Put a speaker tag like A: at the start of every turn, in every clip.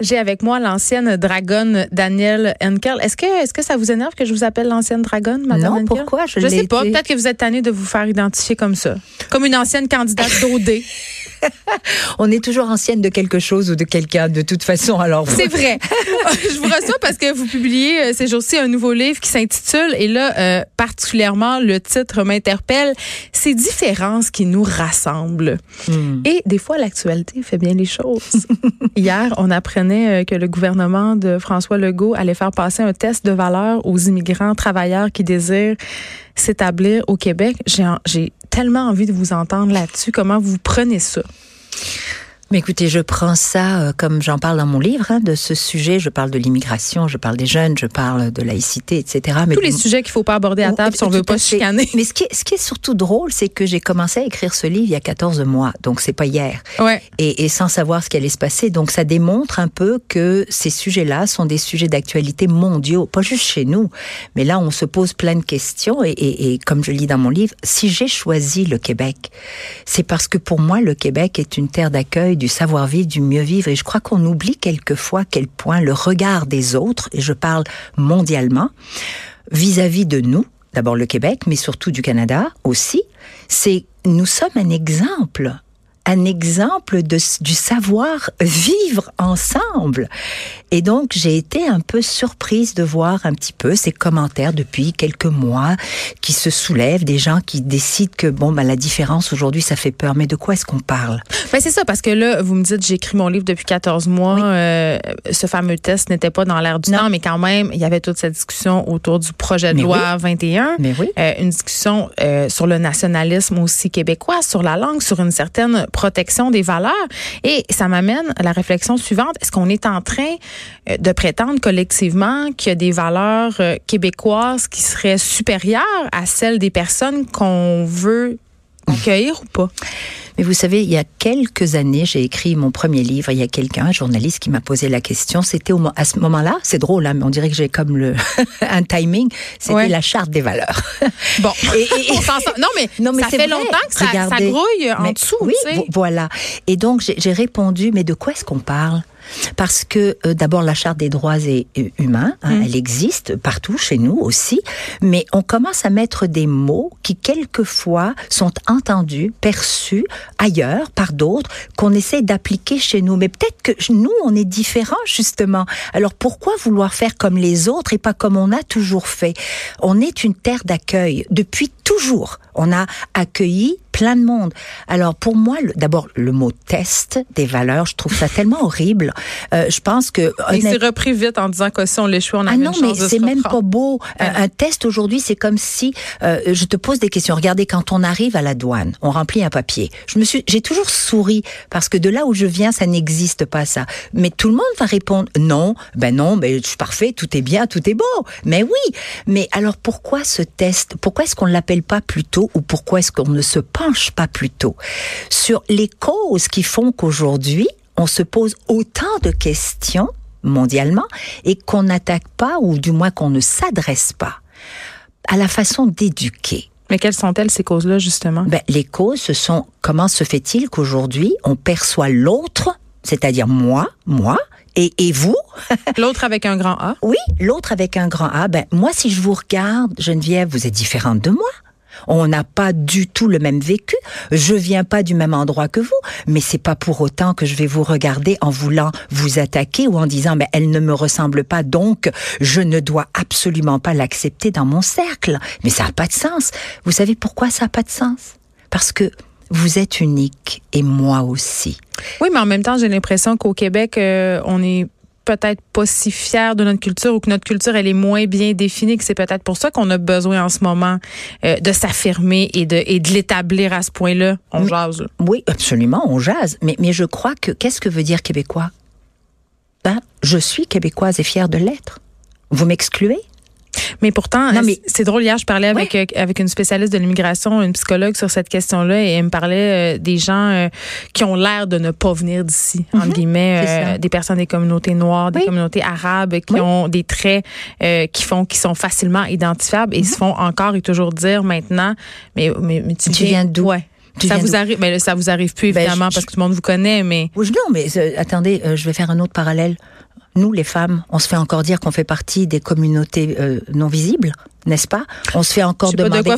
A: J'ai avec moi l'ancienne dragonne Danielle Henkel. Est-ce que, est-ce que ça vous énerve que je vous appelle l'ancienne dragonne,
B: Madame Non, pourquoi?
A: Je, je sais pas. Peut-être que vous êtes tannée de vous faire identifier comme ça. Comme une ancienne candidate d'OD.
B: on est toujours ancienne de quelque chose ou de quelqu'un de toute façon. Alors
A: c'est vrai. je vous reçois parce que vous publiez euh, ces jours-ci un nouveau livre qui s'intitule et là euh, particulièrement le titre m'interpelle. Ces différences qui nous rassemblent. Hmm. Et des fois l'actualité fait bien les choses. Hier, on apprenait euh, que le gouvernement de François Legault allait faire passer un test de valeur aux immigrants travailleurs qui désirent s'établir au Québec. J'ai tellement envie de vous entendre là-dessus. Comment vous prenez ça?
B: Mais écoutez, je prends ça euh, comme j'en parle dans mon livre, hein, de ce sujet. Je parle de l'immigration, je parle des jeunes, je parle de laïcité, etc.
A: Mais Tous les sujets qu'il faut pas aborder à table si on veut pas se chicaner.
B: Mais ce qui est, ce qui est surtout drôle, c'est que j'ai commencé à écrire ce livre il y a 14 mois, donc c'est pas hier.
A: Ouais.
B: Et, et, sans savoir ce qui allait se passer. Donc ça démontre un peu que ces sujets-là sont des sujets d'actualité mondiaux, pas juste chez nous. Mais là, on se pose plein de questions. Et, et, et comme je lis dans mon livre, si j'ai choisi le Québec, c'est parce que pour moi, le Québec est une terre d'accueil du savoir-vivre, du mieux-vivre. Et je crois qu'on oublie quelquefois quel point le regard des autres, et je parle mondialement, vis-à-vis de nous, d'abord le Québec, mais surtout du Canada aussi, c'est nous sommes un exemple un exemple de, du savoir vivre ensemble. Et donc, j'ai été un peu surprise de voir un petit peu ces commentaires depuis quelques mois qui se soulèvent, des gens qui décident que, bon, ben, la différence aujourd'hui, ça fait peur. Mais de quoi est-ce qu'on parle?
A: Ben, c'est ça, parce que là, vous me dites, j'ai écrit mon livre depuis 14 mois. Euh, ce fameux test n'était pas dans l'air du temps, mais quand même, il y avait toute cette discussion autour du projet de loi 21.
B: Mais oui.
A: Euh, une discussion euh, sur le nationalisme aussi québécois, sur la langue, sur une certaine protection des valeurs. Et ça m'amène à la réflexion suivante. Est-ce qu'on est en train euh, de prétendre collectivement qu'il y a des valeurs euh, québécoises qui seraient supérieures à celles des personnes qu'on veut accueillir ou pas?
B: Mais vous savez, il y a quelques années, j'ai écrit mon premier livre. Il y a quelqu'un, un journaliste, qui m'a posé la question. C'était à ce moment-là, c'est drôle, hein, mais on dirait que j'ai comme le un timing. C'était la charte des valeurs.
A: Bon, et, non mais, non mais ça fait longtemps que ça, ça grouille en dessous.
B: Oui, voilà. Et donc j'ai répondu, mais de quoi est-ce qu'on parle? Parce que euh, d'abord la charte des droits humains, hein, mm. elle existe partout chez nous aussi, mais on commence à mettre des mots qui quelquefois sont entendus, perçus ailleurs par d'autres qu'on essaie d'appliquer chez nous. Mais peut-être que nous on est différents justement. Alors pourquoi vouloir faire comme les autres et pas comme on a toujours fait? On est une terre d'accueil depuis toujours. On a accueilli plein de monde. Alors pour moi, d'abord le mot test des valeurs, je trouve ça tellement horrible. Euh, je pense que
A: il s'est repris vite en disant que si on l'échoue, on a
B: ah non,
A: mais
B: c'est même pas beau. Un, test aujourd'hui, c'est comme si euh, je te pose des questions. Regardez, quand on arrive à la douane, on remplit un papier. Je me suis, j'ai toujours souri parce que de là où je viens, ça n'existe pas ça. Mais tout le monde va répondre non, ben non, ben je suis parfait, tout est bien, tout est beau. Mais oui. Mais alors pourquoi ce test? Pourquoi est-ce qu'on l'appelle pas plus tôt ou pourquoi est-ce qu'on ne se pense pas plus tôt sur les causes qui font qu'aujourd'hui, on se pose autant de questions mondialement et qu'on n'attaque pas, ou du moins qu'on ne s'adresse pas à la façon d'éduquer.
A: Mais quelles sont-elles ces causes-là, justement?
B: Ben, les causes, ce sont comment se fait-il qu'aujourd'hui, on perçoit l'autre, c'est-à-dire moi, moi, et, et vous?
A: l'autre avec un grand A?
B: Oui, l'autre avec un grand A. Ben, moi, si je vous regarde, Geneviève, vous êtes différente de moi. On n'a pas du tout le même vécu. Je viens pas du même endroit que vous, mais c'est pas pour autant que je vais vous regarder en voulant vous attaquer ou en disant mais elle ne me ressemble pas donc je ne dois absolument pas l'accepter dans mon cercle. Mais ça n'a pas de sens. Vous savez pourquoi ça n'a pas de sens? Parce que vous êtes unique et moi aussi.
A: Oui, mais en même temps, j'ai l'impression qu'au Québec, euh, on est peut-être pas si fiers de notre culture ou que notre culture elle est moins bien définie que c'est peut-être pour ça qu'on a besoin en ce moment euh, de s'affirmer et de et de l'établir à ce point-là. On jase.
B: Oui, absolument, on jase. Mais mais je crois que qu'est-ce que veut dire québécois? Ben, Je suis québécoise et fière de l'être. Vous m'excluez?
A: Mais pourtant, c'est drôle. Hier, je parlais avec euh, avec une spécialiste de l'immigration, une psychologue sur cette question-là, et elle me parlait euh, des gens euh, qui ont l'air de ne pas venir d'ici, entre mhm. guillemets, des personnes des communautés noires, des communautés arabes, qui ont des traits qui font qui sont facilement identifiables et mhm. se font encore et toujours dire maintenant, mais mais,
B: tu, viens, d'où?
A: ça vous arrive, mais ça vous arrive plus ben, évidemment parce que tout le monde vous connaît, mais
B: non, mais attendez, je vais faire un autre parallèle nous, les femmes, on se fait encore dire qu'on fait partie des communautés euh, non visibles n'est-ce pas? On se fait encore demander.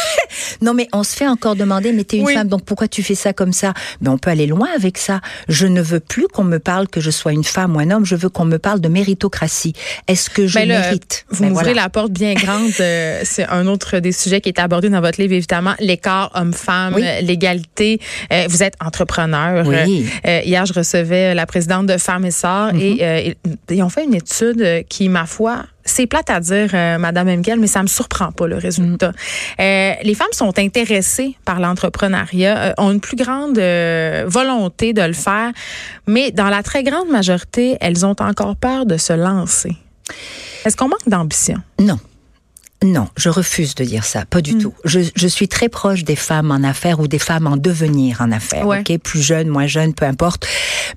B: non, mais on se fait encore demander. Mais t'es une femme, donc pourquoi tu fais ça comme ça? Mais on peut aller loin avec ça. Je ne veux plus qu'on me parle que je sois une femme ou un homme. Je veux qu'on me parle de méritocratie. Est-ce que je ben mérite?
A: Vous ben m'ouvrez la porte bien grande. Euh, c'est un autre des sujets qui est abordé dans votre livre, évidemment. L'écart homme-femme, l'égalité. Euh, vous êtes entrepreneur. Oui. Euh, hier, je recevais la présidente de Femmes et Sœurs et mm-hmm. ils ont fait une étude qui, ma foi, c'est plate à dire, euh, Madame mais ça me surprend pas le résultat. Mm. Euh, les femmes sont intéressées par l'entrepreneuriat, euh, ont une plus grande volonté de le faire, mais dans la très grande majorité, elles ont encore peur de se lancer. Est-ce qu'on manque d'ambition?
B: Non. Non, je refuse de dire ça, pas du hmm. tout. Je, je, suis très proche des femmes en affaires ou des femmes en devenir en affaires, ok, plus jeunes, moins jeunes, peu importe.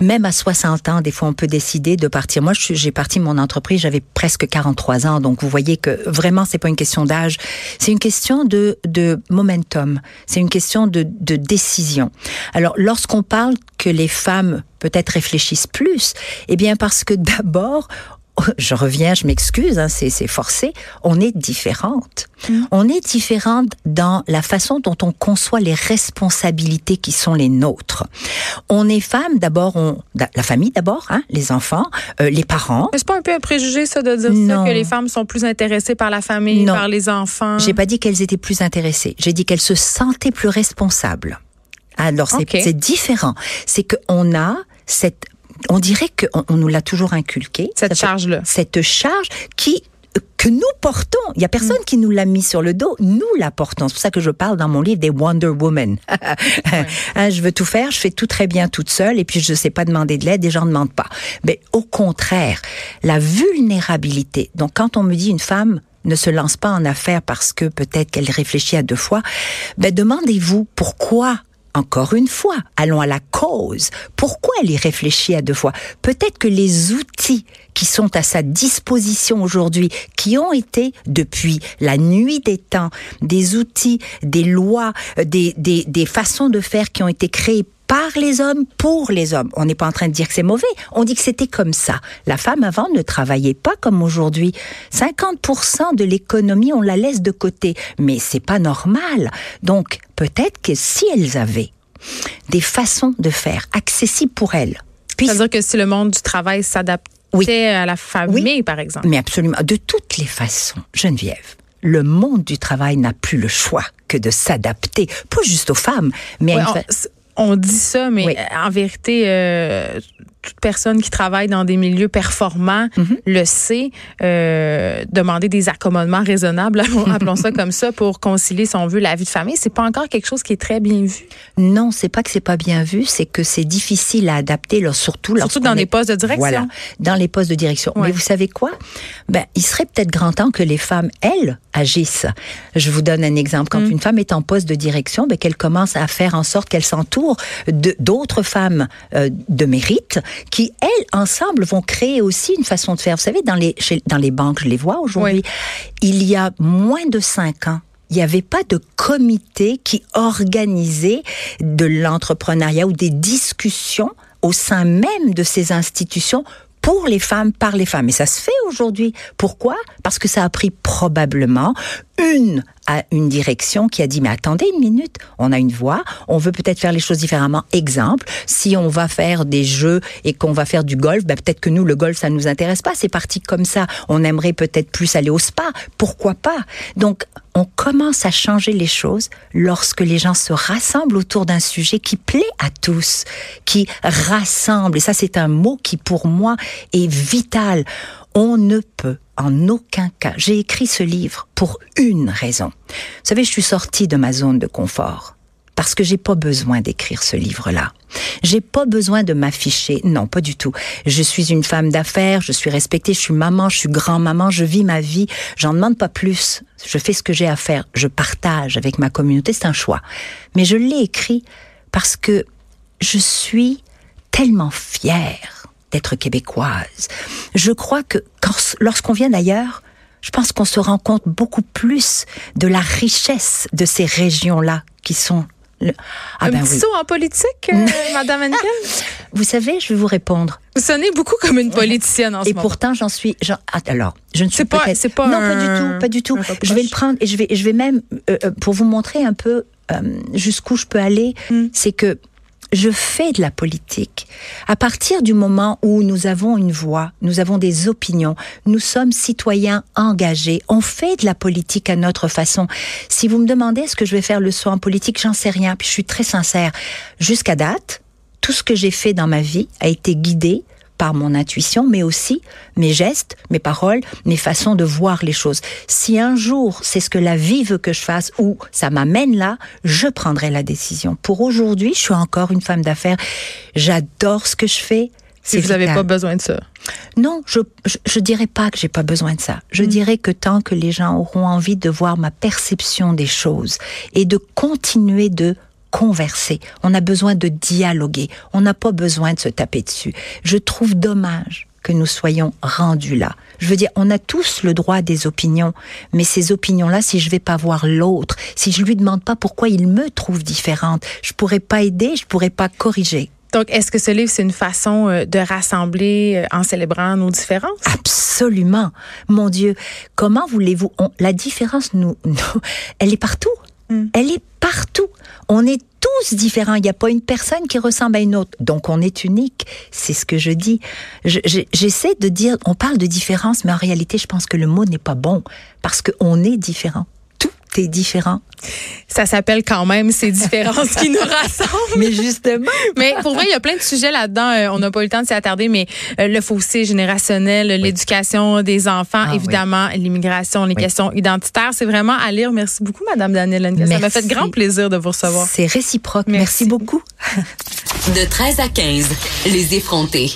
B: Même à 60 ans, des fois, on peut décider de partir. Moi, j'ai parti mon entreprise, j'avais presque 43 ans, donc vous voyez que vraiment, c'est pas une question d'âge, c'est une question de, de momentum, c'est une question de, de décision. Alors, lorsqu'on parle que les femmes peut-être réfléchissent plus, eh bien parce que d'abord, je reviens, je m'excuse, hein, c'est forcé, on est différente. Mm. On est différente dans la façon dont on conçoit les responsabilités qui sont les nôtres. On est femme d'abord, on la famille d'abord, hein, les enfants, euh, les parents.
A: Est-ce pas un peu un préjugé ça de dire ça, que les femmes sont plus intéressées par la famille, par les enfants?
B: J'ai pas dit qu'elles étaient plus intéressées. J'ai dit qu'elles se sentaient plus responsables. Alors c'est différent. C'est qu'on a cette on dirait qu'on on nous l'a toujours inculqué.
A: Cette charge-là.
B: Cette charge qui que nous portons. Il y a personne mm. qui nous l'a mis sur le dos. Nous la portons. C'est pour ça que je parle dans mon livre des Wonder Woman. Hein, je veux tout faire, je fais tout très bien toute seule et puis je ne sais pas demander de l'aide, les gens ne demandent pas. Mais au contraire, la vulnérabilité. Donc quand on me dit une femme ne se lance pas en affaires parce que peut-être qu'elle réfléchit à deux fois, ben demandez-vous pourquoi encore une fois, allons à la cause. Pourquoi elle y réfléchit à deux fois? Peut-être que les outils qui sont à sa disposition aujourd'hui, qui ont été depuis la nuit des temps, des outils, des lois, des, des, des façons de faire qui ont été créées par les hommes, pour les hommes. On n'est pas en train de dire que c'est mauvais, on dit que c'était comme ça. La femme avant ne travaillait pas comme aujourd'hui. 50% de l'économie, on la laisse de côté, mais c'est pas normal. Donc, peut-être que si elles avaient des façons de faire accessibles pour elles.
A: C'est-à-dire que si le monde du travail s'adaptait à la famille, par exemple.
B: Mais absolument. De toutes les façons, Geneviève, le monde du travail n'a plus le choix que de s'adapter, pas juste aux femmes, mais à une
A: on dit ça, mais en vérité, euh, toute personne qui travaille dans des milieux performants mhm. le sait. Euh, demander des accommodements raisonnables, appelons ça comme ça, pour concilier, si on veut, la vie de famille, c'est pas encore quelque chose qui est très bien vu.
B: Non, c'est pas que c'est pas bien vu, c'est que c'est difficile à adapter, là, surtout
A: surtout dans les postes de direction.
B: Voilà, dans les postes de direction. Mais vous savez quoi? Ben, il serait peut-être grand temps que les femmes, elles, agissent. Je vous donne un exemple. Quand mm. une femme est en poste de direction, ben, qu'elle commence à faire en sorte qu'elle s'entoure d'autres femmes euh, de mérite qui, elles, ensemble, vont créer aussi une façon de faire. Vous savez, dans les, dans les banques, je les vois aujourd'hui, il y a moins de cinq ans, il n'y avait pas de comité qui organisait de l'entrepreneuriat ou des discussions au sein même de ces institutions pour les femmes, par les femmes. Et ça se fait aujourd'hui. Pourquoi? Parce que ça a pris probablement une à une direction qui a dit mais attendez une minute, on a une voix, on veut peut-être faire les choses différemment. Exemple, si on va faire des jeux et qu'on va faire du golf, ben peut-être que nous le golf ça nous intéresse pas, c'est parti comme ça. On aimerait peut-être plus aller au spa, pourquoi pas? Donc on commence à changer les choses lorsque les gens se rassemblent autour d'un sujet qui plaît à tous, qui rassemble. Et ça, c'est un mot qui, pour moi, est vital. On ne peut en aucun cas. J'ai écrit ce livre pour une raison. Vous savez, je suis sortie de ma zone de confort parce que j'ai pas besoin d'écrire ce livre-là. J'ai pas besoin de m'afficher. Non, pas du tout. Je suis une femme d'affaires, je suis respectée, je suis maman, je suis grand-maman, je vis ma vie. J'en demande pas plus. Je fais ce que j'ai à faire. Je partage avec ma communauté. C'est un choix. Mais je l'ai écrit parce que je suis tellement fière d'être québécoise. Je crois que lorsqu'on vient d'ailleurs, je pense qu'on se rend compte beaucoup plus de la richesse de ces régions-là qui sont
A: ah un ben petit saut en politique, euh, Madame Henkel?
B: Vous savez, je vais vous répondre.
A: Vous sonnez beaucoup comme une politicienne en
B: ce
A: et
B: moment. Et pourtant, j'en suis. Ah, alors, je ne suis
A: pas. C'est pas.
B: Non, pas du tout, pas du tout. Je vais le prendre et je vais, je vais même euh, euh, pour vous montrer un peu jusqu'où je peux aller. Hmm. C'est que je fais de la politique. À partir du moment où nous avons une voix, nous avons des opinions, nous sommes citoyens engagés, on fait de la politique à notre façon. Si vous me demandez est-ce que je vais faire le saut en politique, j'en sais rien. Puis je suis très sincère. Jusqu'à date, tout ce que j'ai fait dans ma vie a été guidé par mon intuition, mais aussi mes gestes, mes paroles, mes façons de voir les choses. Si un jour c'est ce que la vie veut que je fasse ou ça m'amène là, je prendrai la décision. Pour aujourd'hui, je suis encore une femme d'affaires. J'adore ce que je fais.
A: Si vous n'avez pas besoin de ça.
B: Non, je, je, dirais pas que j'ai pas besoin de ça. Je mm. dirais que tant que les gens auront envie de voir ma perception des choses et de continuer de converser, on a besoin de dialoguer, on n'a pas besoin de se taper dessus. Je trouve dommage que nous soyons rendus là. Je veux dire, on a tous le droit des opinions, mais ces opinions-là, si je vais pas voir l'autre, si je lui demande pas pourquoi il me trouve différente, je pourrais pas aider, je pourrais pas corriger.
A: Donc, est-ce que ce livre, c'est une façon euh, de rassembler euh, en célébrant nos différences?
B: Absolument. Mon Dieu, comment voulez-vous... La différence, nous, elle est partout. Hmm. Elle est partout. On est tous différents. Il n'y a pas une personne qui ressemble à une autre. Donc on est unique. C'est ce que je dis. J'essaie de dire, on parle de différence, mais en réalité, je pense que le mot n'est pas bon parce qu'on est différent. Tout est différent
A: ça s'appelle quand même ces différences qui nous rassemblent.
B: Mais justement.
A: mais pour vrai, il y a plein de sujets là-dedans. Euh, on n'a pas eu le temps de s'y attarder, mais euh, le fossé générationnel, l'éducation des enfants, ah évidemment, l'immigration, les questions identitaires, c'est vraiment à lire. Merci beaucoup, Madame Danielle Ça m'a fait grand plaisir de vous recevoir.
B: C'est réciproque. Merci beaucoup.
C: de 13 à 15, les effrontés.